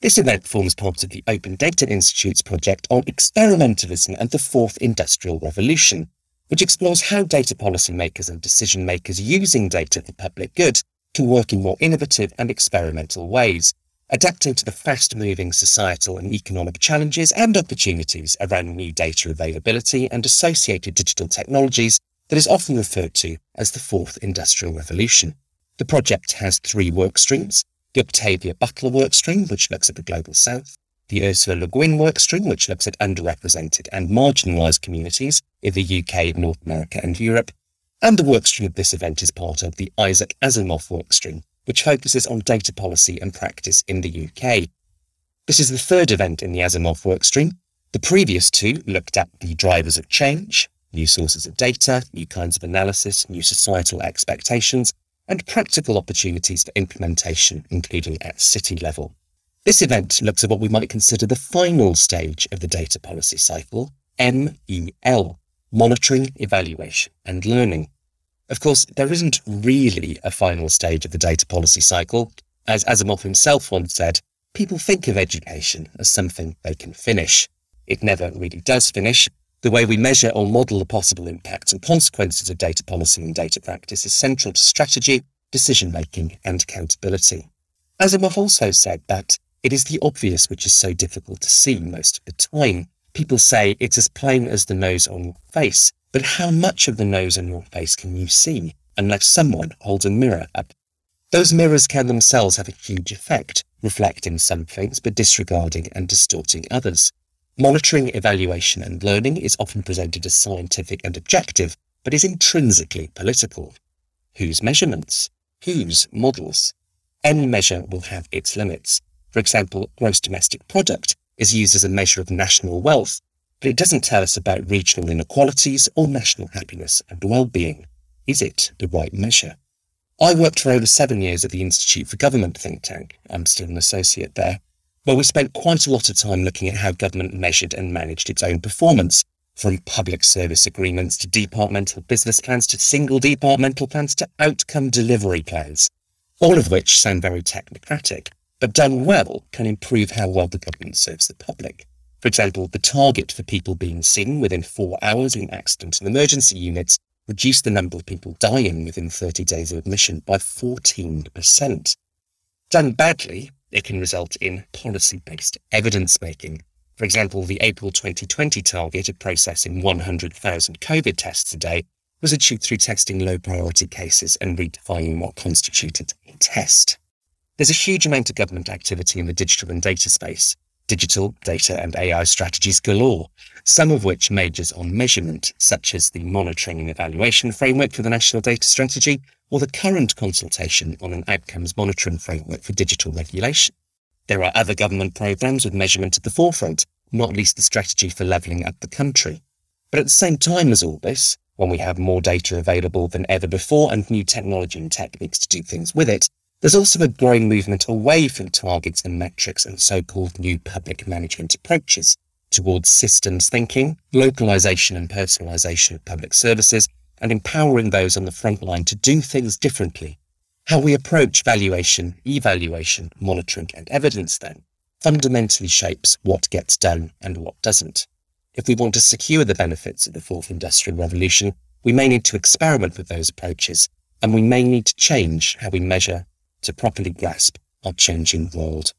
This event forms part of the Open Data Institute's project on experimentalism and the fourth industrial revolution, which explores how data policymakers and decision makers using data for public good can work in more innovative and experimental ways, adapting to the fast moving societal and economic challenges and opportunities around new data availability and associated digital technologies that is often referred to as the fourth industrial revolution. The project has three work streams the Octavia Butler workstream, which looks at the Global South, the Ursula Le Guin workstream, which looks at underrepresented and marginalised communities in the UK, North America, and Europe, and the workstream of this event is part of the Isaac Asimov workstream, which focuses on data policy and practice in the UK. This is the third event in the Asimov workstream. The previous two looked at the drivers of change, new sources of data, new kinds of analysis, new societal expectations, and practical opportunities for implementation, including at city level. This event looks at what we might consider the final stage of the data policy cycle, MEL, monitoring, evaluation, and learning. Of course, there isn't really a final stage of the data policy cycle. As Asimov himself once said, people think of education as something they can finish. It never really does finish, the way we measure or model the possible impacts and consequences of data policy and data practice is central to strategy, decision making, and accountability. Asimov also said that it is the obvious which is so difficult to see most of the time. People say it's as plain as the nose on your face, but how much of the nose on your face can you see unless someone holds a mirror up? Those mirrors can themselves have a huge effect, reflecting some things but disregarding and distorting others. Monitoring, evaluation, and learning is often presented as scientific and objective, but is intrinsically political. Whose measurements? Whose models? Any measure will have its limits. For example, gross domestic product is used as a measure of national wealth, but it doesn't tell us about regional inequalities or national happiness and well-being. Is it the right measure? I worked for over seven years at the Institute for Government think tank. I'm still an associate there. Well, we spent quite a lot of time looking at how government measured and managed its own performance, from public service agreements to departmental business plans to single departmental plans to outcome delivery plans, all of which sound very technocratic, but done well can improve how well the government serves the public. For example, the target for people being seen within four hours in accident and emergency units reduced the number of people dying within 30 days of admission by 14%. Done badly, it can result in policy based evidence making. For example, the April 2020 target of processing 100,000 COVID tests a day was achieved through testing low priority cases and redefining what constituted a test. There's a huge amount of government activity in the digital and data space, digital, data, and AI strategies galore, some of which majors on measurement, such as the monitoring and evaluation framework for the National Data Strategy or the current consultation on an outcomes monitoring framework for digital regulation. There are other government programs with measurement at the forefront, not least the strategy for levelling up the country. But at the same time as all this, when we have more data available than ever before and new technology and techniques to do things with it, there's also a growing movement away from targets and metrics and so-called new public management approaches towards systems thinking, localization and personalization of public services, and empowering those on the front line to do things differently. How we approach valuation, evaluation, monitoring, and evidence then fundamentally shapes what gets done and what doesn't. If we want to secure the benefits of the fourth industrial revolution, we may need to experiment with those approaches, and we may need to change how we measure to properly grasp our changing world.